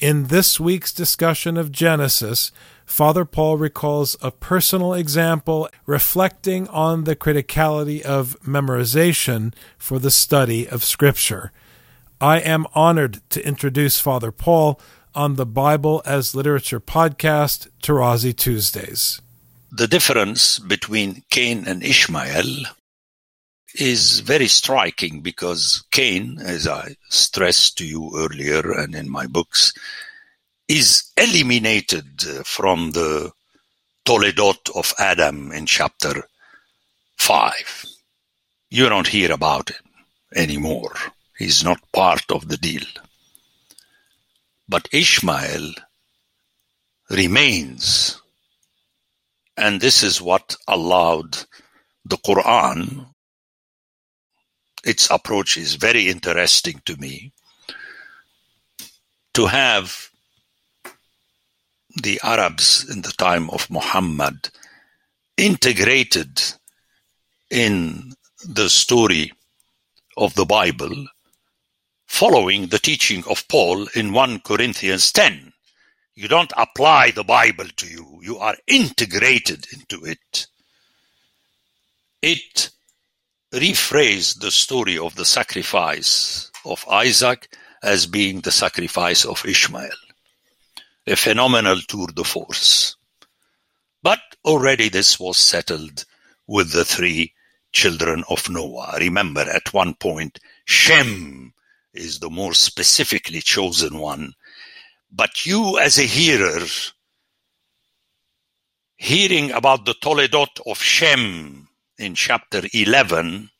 In this week's discussion of Genesis, Father Paul recalls a personal example reflecting on the criticality of memorization for the study of Scripture. I am honored to introduce Father Paul on the Bible as Literature podcast, Tarazi Tuesdays. The difference between Cain and Ishmael is very striking because Cain, as I stressed to you earlier and in my books, is eliminated uh, from the Toledot of Adam in chapter 5. You don't hear about him anymore. He's not part of the deal. But Ishmael remains. And this is what allowed the Quran its approach is very interesting to me. To have the Arabs in the time of Muhammad integrated in the story of the Bible, following the teaching of Paul in 1 Corinthians 10. You don't apply the Bible to you, you are integrated into it. It rephrase the story of the sacrifice of Isaac as being the sacrifice of Ishmael. A phenomenal tour de force. But already this was settled with the three children of Noah. Remember, at one point, Shem is the more specifically chosen one. But you, as a hearer, hearing about the Toledot of Shem in chapter 11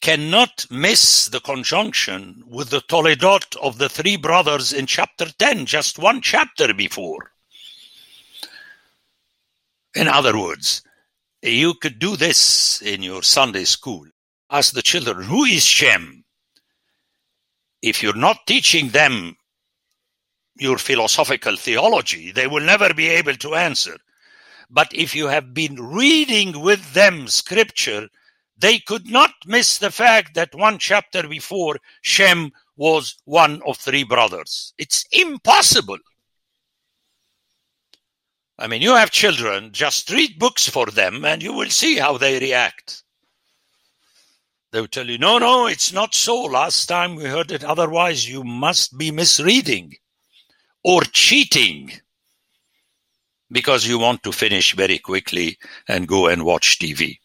cannot miss the conjunction with the Toledot of the three brothers in chapter 10, just one chapter before. In other words, you could do this in your Sunday school. Ask the children, who is Shem? If you're not teaching them your philosophical theology, they will never be able to answer. But if you have been reading with them scripture, they could not miss the fact that one chapter before, Shem was one of three brothers. It's impossible. I mean, you have children, just read books for them and you will see how they react. They will tell you, no, no, it's not so. Last time we heard it otherwise. You must be misreading or cheating because you want to finish very quickly and go and watch TV.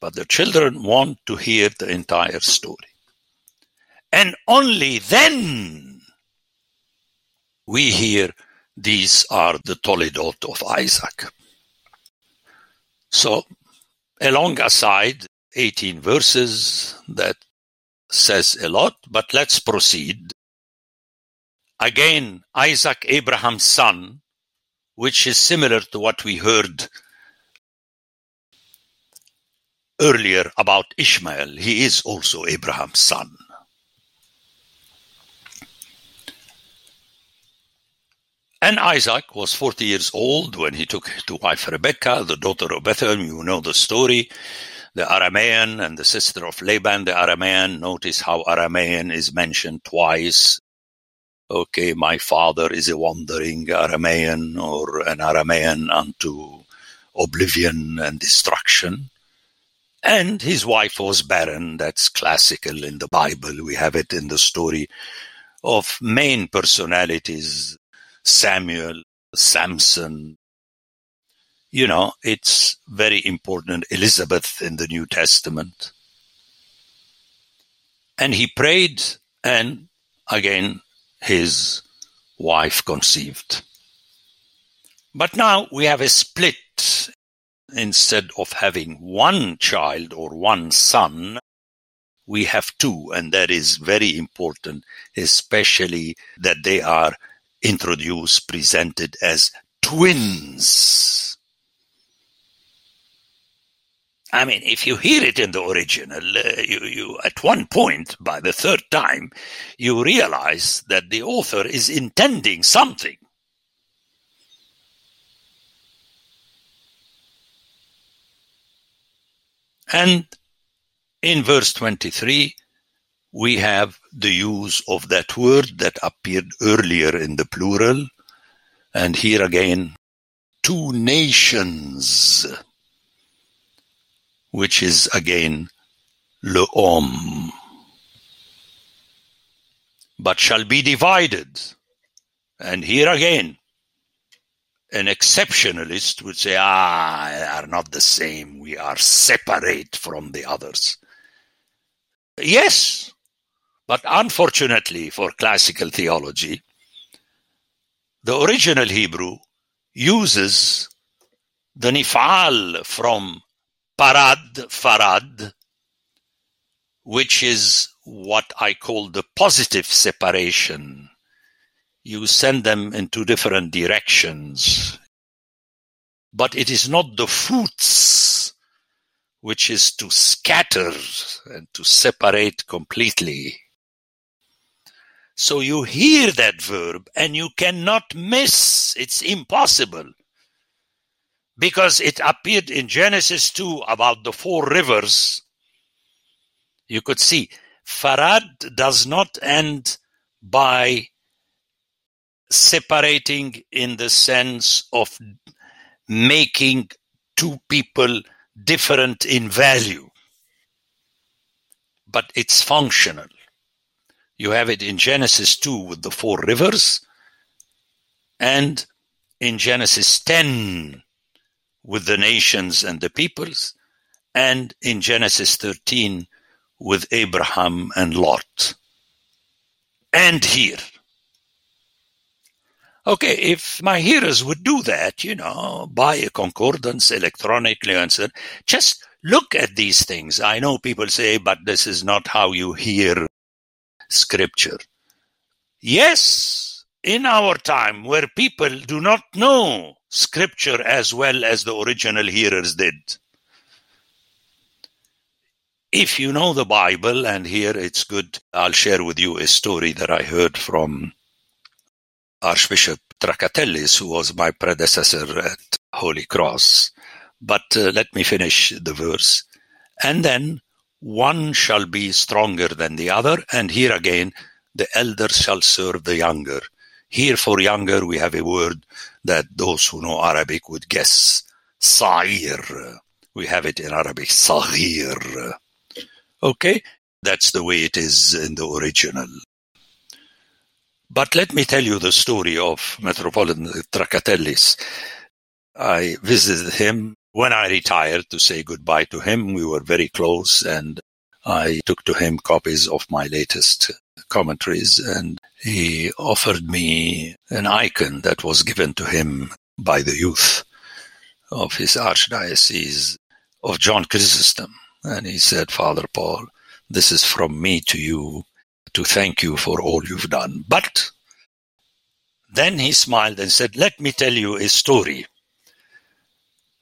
But the children want to hear the entire story. And only then we hear these are the Toledot of Isaac. So, along aside, 18 verses that says a lot, but let's proceed. Again, Isaac, Abraham's son, which is similar to what we heard earlier about Ishmael. He is also Abraham's son. And Isaac was 40 years old when he took to wife Rebekah, the daughter of Bethuel. You know the story. The Aramean and the sister of Laban, the Aramean. Notice how Aramean is mentioned twice okay, my father is a wandering Aramean or an Aramean unto oblivion and destruction. And his wife was barren. That's classical in the Bible. We have it in the story of main personalities Samuel, Samson. You know, it's very important. Elizabeth in the New Testament. And he prayed, and again, his wife conceived. But now we have a split. Instead of having one child or one son, we have two, and that is very important, especially that they are introduced, presented as twins. I mean, if you hear it in the original, uh, you, you, at one point, by the third time, you realize that the author is intending something. And in verse 23, we have the use of that word that appeared earlier in the plural. And here again, two nations, which is again Le leom, but shall be divided. And here again, an exceptionalist would say, ah, are not the same. We are separate from the others. Yes, but unfortunately for classical theology, the original Hebrew uses the nifal from parad, farad, which is what I call the positive separation you send them in two different directions. But it is not the foots, which is to scatter and to separate completely. So you hear that verb and you cannot miss. It's impossible. Because it appeared in Genesis 2 about the four rivers. You could see Farad does not end by separating in the sense of making two people different in value, but it's functional. You have it in Genesis 2 with the four rivers, and in Genesis 10 with the nations and the peoples, and in Genesis 13 with Abraham and Lot. And here. Okay, if my hearers would do that, you know, buy a concordance electronically and so just look at these things. I know people say, but this is not how you hear scripture. Yes, in our time where people do not know scripture as well as the original hearers did. If you know the Bible, and here it's good, I'll share with you a story that I heard from Archbishop Trakatellis, who was my predecessor at Holy Cross. But uh, let me finish the verse. And then one shall be stronger than the other, and here again, the elder shall serve the younger. Here for younger, we have a word that those who know Arabic would guess. Sa'ir. We have it in Arabic, Sa'ir. Okay? That's the way it is in the original. But let me tell you the story of Metropolitan Trakatellis. I visited him when I retired to say goodbye to him. We were very close and I took to him copies of my latest commentaries and he offered me an icon that was given to him by the youth of his archdiocese of John Chrysostom. And he said, Father Paul, this is from me to you to thank you for all you've done. But then he smiled and said, Let me tell you a story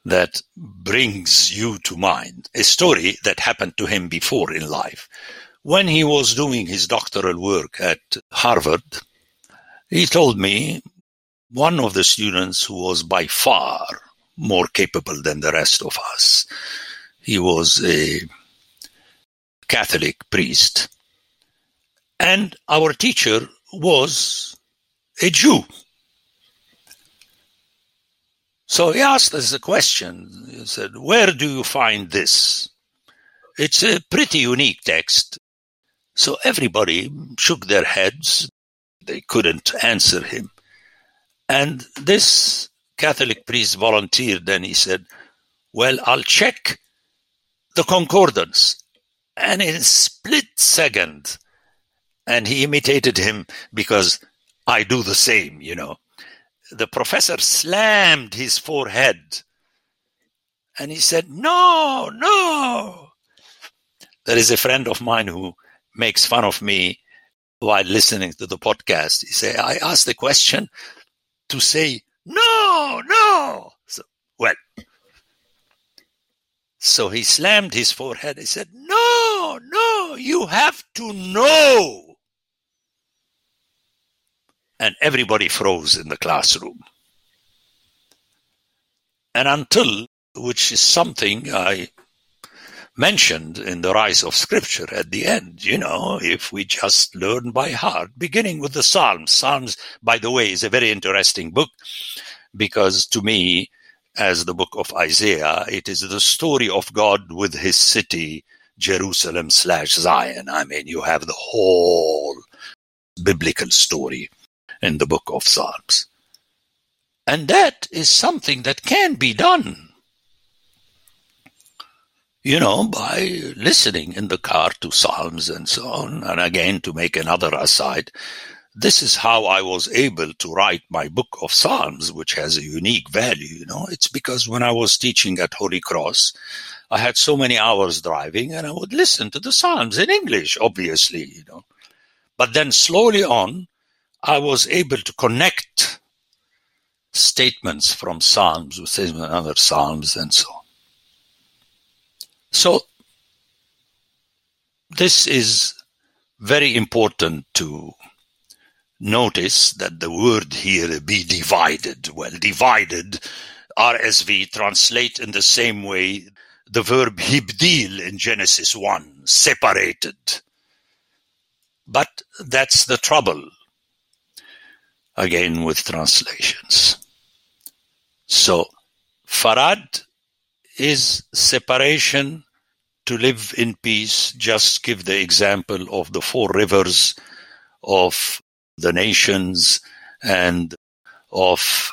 that brings you to mind, a story that happened to him before in life. When he was doing his doctoral work at Harvard, he told me one of the students who was by far more capable than the rest of us. He was a Catholic priest and our teacher was a Jew. So he asked us a question. He said, Where do you find this? It's a pretty unique text. So everybody shook their heads. They couldn't answer him. And this Catholic priest volunteered and he said, Well, I'll check the concordance. And in a split second, and he imitated him because I do the same, you know. The professor slammed his forehead and he said, No, no. There is a friend of mine who makes fun of me while listening to the podcast. He said, I asked the question to say, no, no. So, well, so he slammed his forehead. He said, no, no, you have to know. And everybody froze in the classroom. And until, which is something I mentioned in the rise of scripture at the end, you know, if we just learn by heart, beginning with the Psalms. Psalms, by the way, is a very interesting book because to me, as the book of Isaiah, it is the story of God with his city, Jerusalem slash Zion. I mean, you have the whole biblical story in the book of Psalms. And that is something that can be done. You know, by listening in the car to Psalms and so on. And again, to make another aside, this is how I was able to write my book of Psalms, which has a unique value. You know, it's because when I was teaching at Holy Cross, I had so many hours driving and I would listen to the Psalms in English, obviously, you know. But then slowly on, I was able to connect statements from Psalms with other Psalms and so on. So this is very important to notice that the word here be divided. Well, divided, RSV translate in the same way the verb hibdil in Genesis 1, separated. But that's the trouble, again, with translations. So, farad is separation to live in peace. Just give the example of the four rivers of the nations and of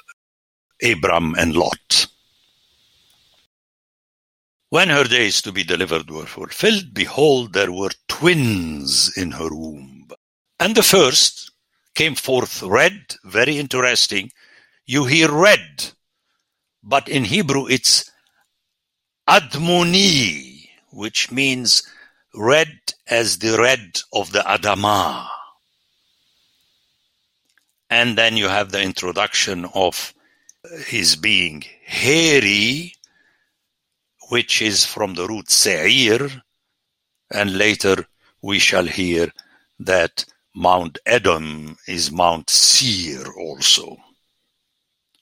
Abram and Lot. When her days to be delivered were fulfilled, behold, there were twins in her womb. And the first came forth red, very interesting. You hear red but in Hebrew it's Admoni, which means red as the red of the Adamah. And then you have the introduction of his being hairy, which is from the root se'ir, and later we shall hear that Mount Edom is Mount Seir also.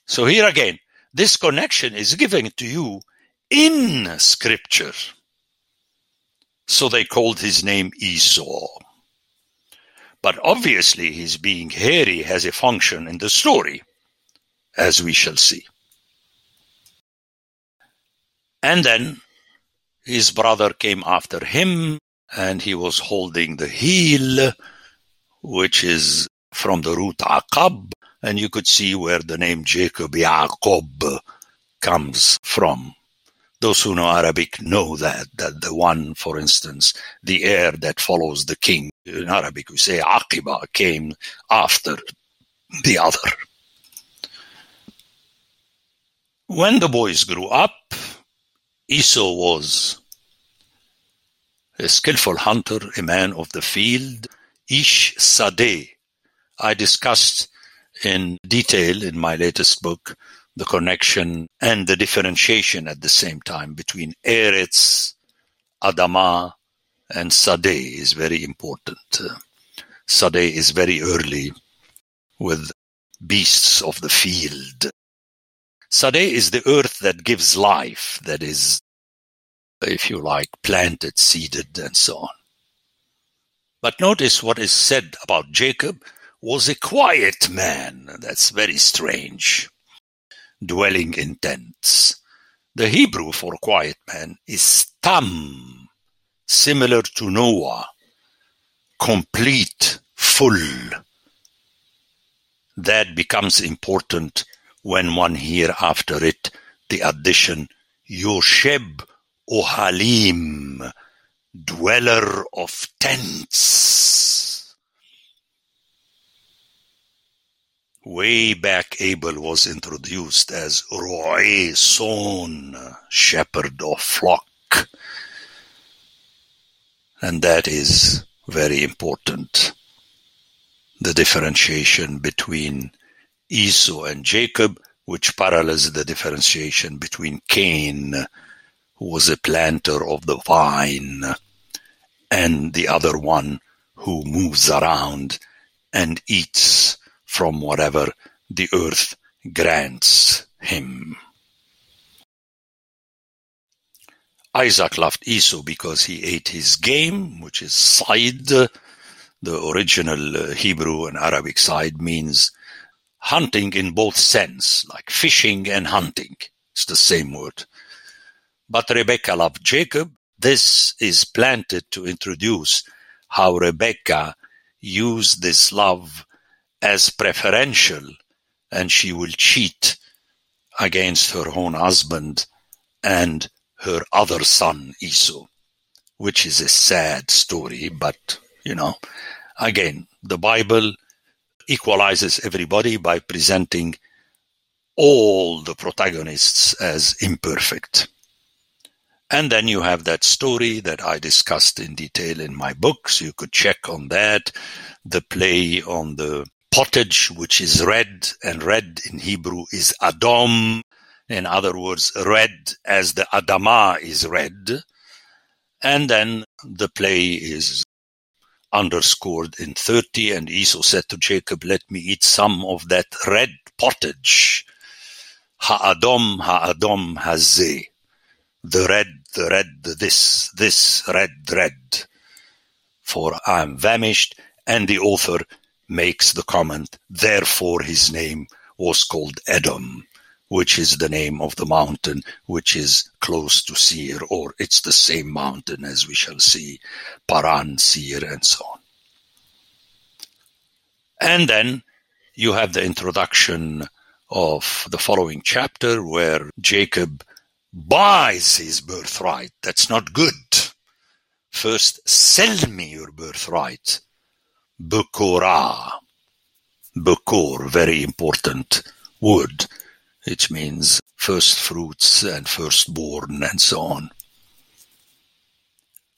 So here again, this connection is given to you in Scripture. So they called his name Esau. But obviously, his being hairy has a function in the story, as we shall see. And then his brother came after him, and he was holding the heel, which is from the root Aqab, and you could see where the name Jacob Yaakov comes from. Those who know Arabic know that, that the one, for instance, the heir that follows the king, in Arabic we say Aqiba, came after the other. When the boys grew up, Esau was a skillful hunter, a man of the field. Ish Sadeh. I discussed in detail in my latest book the connection and the differentiation at the same time between Eretz, Adama, and Sadeh is very important. Uh, Sadeh is very early with beasts of the field. Sadeh is the earth that gives life, that is, if you like, planted, seeded, and so on. But notice what is said about Jacob was a quiet man. That's very strange. Dwelling in tents. The Hebrew for quiet man is tam, similar to Noah, complete, full. That becomes important when one hear after it the addition Yosheb Ohalim, dweller of tents. Way back Abel was introduced as Roe Son, shepherd of flock. And that is very important. the differentiation between Esau and Jacob, which parallels the differentiation between Cain, who was a planter of the vine, and the other one who moves around and eats from whatever the earth grants him. Isaac loved Esau because he ate his game, which is side. The original uh, Hebrew and Arabic side means hunting in both sense, like fishing and hunting. It's the same word. But Rebecca loved Jacob. This is planted to introduce how Rebecca used this love as preferential and she will cheat against her own husband and her other son Esau, which is a sad story, but you know, again, the Bible equalizes everybody by presenting all the protagonists as imperfect. And then you have that story that I discussed in detail in my books. You could check on that. The play on the pottage, which is red, and red in Hebrew is Adom. In other words, red as the Adama is red. And then the play is underscored in 30. And Esau said to Jacob, Let me eat some of that red pottage. Ha'adom, ha'adom hazeh. The red, the red, this, this, red, red. For I am famished. And the author makes the comment, therefore his name was called Edom which is the name of the mountain which is close to Seir, or it's the same mountain as we shall see, Paran, Seir, and so on. And then you have the introduction of the following chapter where Jacob buys his birthright. That's not good. First, sell me your birthright. Bekorah. Bekor, very important word which means first fruits and firstborn and so on.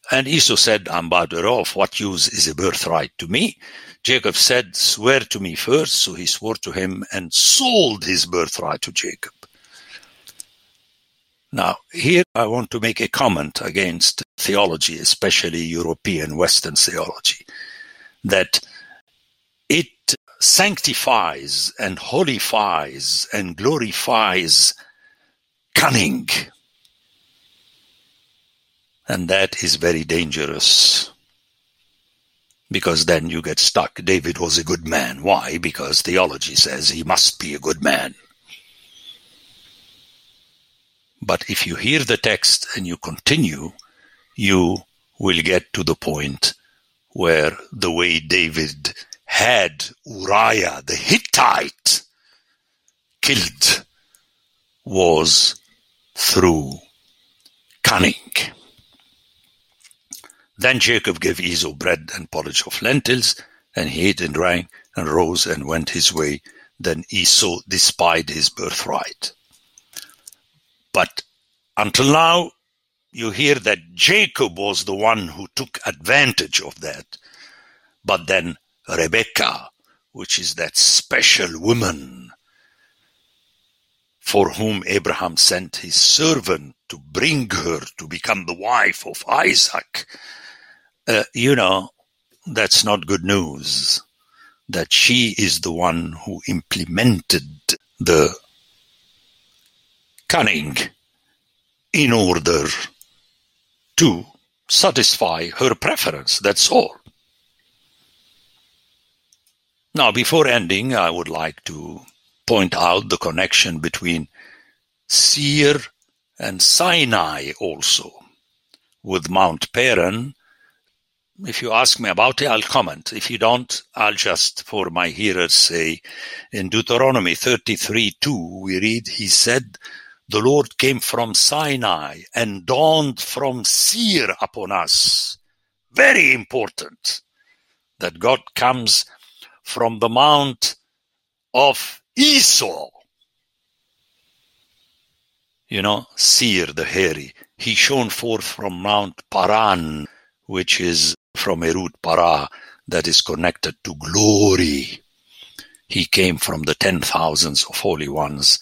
And Esau said, I'm better off. What use is a birthright to me? Jacob said, Swear to me first. So he swore to him and sold his birthright to Jacob. Now, here I want to make a comment against theology, especially European Western theology, that it sanctifies and holifies and glorifies cunning. And that is very dangerous. Because then you get stuck. David was a good man. Why? Because theology says he must be a good man. But if you hear the text and you continue, you will get to the point where the way David had Uriah the Hittite killed was through cunning. Then Jacob gave Esau bread and porridge of lentils, and he ate and drank, and rose and went his way. Then Esau despised his birthright. But until now, you hear that Jacob was the one who took advantage of that. But then Rebecca, which is that special woman for whom Abraham sent his servant to bring her to become the wife of Isaac. Uh, you know, that's not good news. That she is the one who implemented the cunning in order to satisfy her preference. That's all. Now, before ending, I would like to point out the connection between Seir and Sinai also. With Mount Paran, if you ask me about it, I'll comment. If you don't, I'll just, for my hearers, say in Deuteronomy 33 2, we read, He said, The Lord came from Sinai and dawned from Seir upon us. Very important that God comes from the mount of Esau. You know, Seir the hairy. He shone forth from Mount Paran, which is from root para, that is connected to glory. He came from the ten thousands of holy ones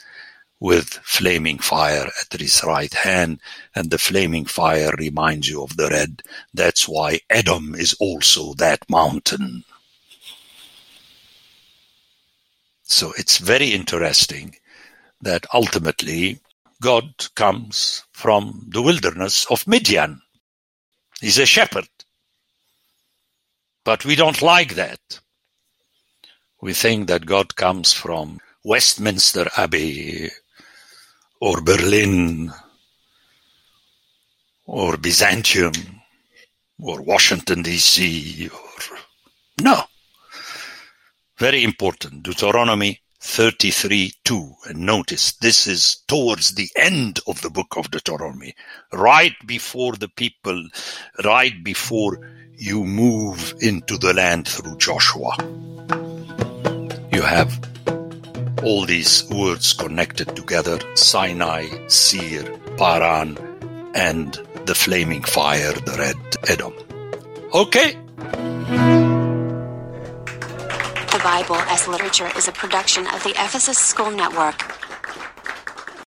with flaming fire at his right hand, and the flaming fire reminds you of the red. That's why Adam is also that mountain. So it's very interesting that ultimately God comes from the wilderness of Midian. He's a shepherd. But we don't like that. We think that God comes from Westminster Abbey or Berlin or Byzantium or Washington DC or no. Very important. Deuteronomy 33 2. And notice this is towards the end of the book of Deuteronomy, right before the people, right before you move into the land through Joshua. You have all these words connected together Sinai, Seir, Paran, and the flaming fire, the red Edom. Okay. The Bible as Literature is a production of the Ephesus School Network.